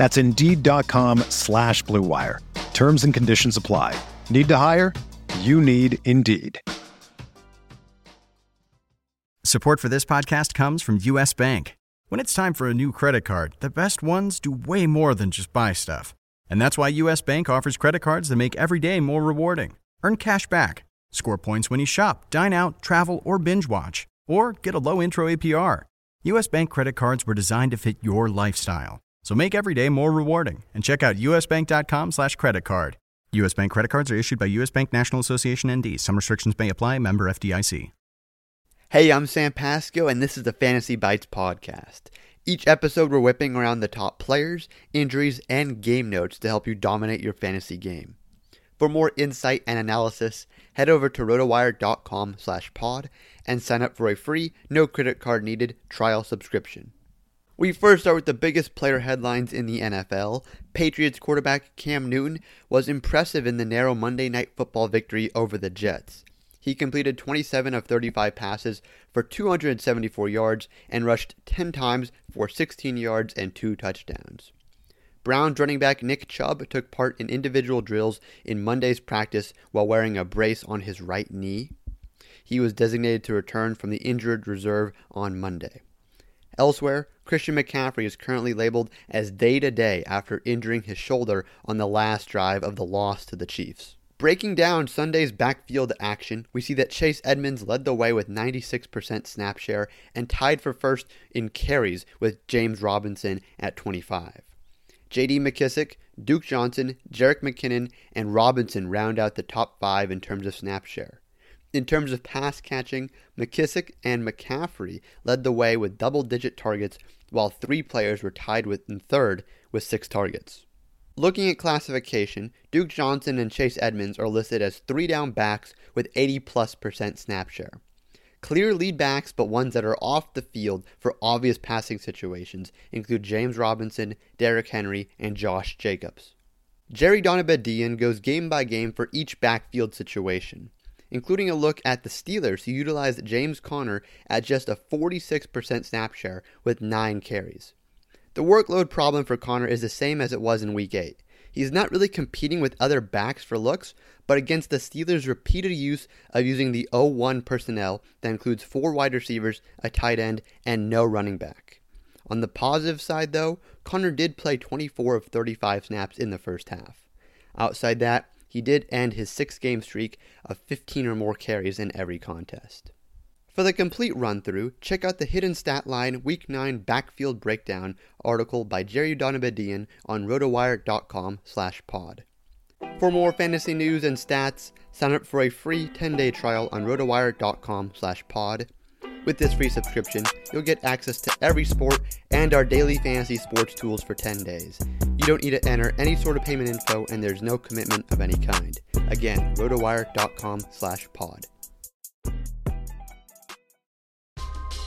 That's Indeed.com slash BlueWire. Terms and conditions apply. Need to hire? You need Indeed. Support for this podcast comes from U.S. Bank. When it's time for a new credit card, the best ones do way more than just buy stuff. And that's why U.S. Bank offers credit cards that make every day more rewarding. Earn cash back, score points when you shop, dine out, travel, or binge watch, or get a low intro APR. U.S. Bank credit cards were designed to fit your lifestyle. So make every day more rewarding and check out usbank.com slash credit card. U.S. Bank credit cards are issued by U.S. Bank National Association ND. Some restrictions may apply. Member FDIC. Hey, I'm Sam Pasco, and this is the Fantasy Bites podcast. Each episode, we're whipping around the top players, injuries, and game notes to help you dominate your fantasy game. For more insight and analysis, head over to rotowire.com slash pod and sign up for a free, no credit card needed trial subscription. We first start with the biggest player headlines in the NFL. Patriots quarterback Cam Newton was impressive in the narrow Monday Night Football victory over the Jets. He completed 27 of 35 passes for 274 yards and rushed 10 times for 16 yards and 2 touchdowns. Browns running back Nick Chubb took part in individual drills in Monday's practice while wearing a brace on his right knee. He was designated to return from the injured reserve on Monday. Elsewhere, Christian McCaffrey is currently labeled as day to day after injuring his shoulder on the last drive of the loss to the Chiefs. Breaking down Sunday's backfield action, we see that Chase Edmonds led the way with 96% snap share and tied for first in carries with James Robinson at 25. JD McKissic, Duke Johnson, Jerick McKinnon, and Robinson round out the top five in terms of snap share. In terms of pass catching, McKissic and McCaffrey led the way with double digit targets, while three players were tied with in third with six targets. Looking at classification, Duke Johnson and Chase Edmonds are listed as three down backs with 80 plus percent snap share. Clear lead backs, but ones that are off the field for obvious passing situations, include James Robinson, Derrick Henry, and Josh Jacobs. Jerry Donabedian goes game by game for each backfield situation, including a look at the Steelers who utilized James Conner at just a 46% snap share with 9 carries. The workload problem for Conner is the same as it was in Week 8. He's not really competing with other backs for looks, but against the Steelers' repeated use of using the 0-1 personnel that includes four wide receivers, a tight end, and no running back. On the positive side, though, Conner did play 24 of 35 snaps in the first half. Outside that, he did end his six game streak of 15 or more carries in every contest. For the complete run through, check out the Hidden Stat Line Week 9 Backfield Breakdown article by Jerry Donabedian on rotowire.com slash pod. For more fantasy news and stats, sign up for a free 10-day trial on rotowire.com slash pod. With this free subscription, you'll get access to every sport and our daily fantasy sports tools for 10 days. You don't need to enter any sort of payment info and there's no commitment of any kind. Again, rotowire.com slash pod.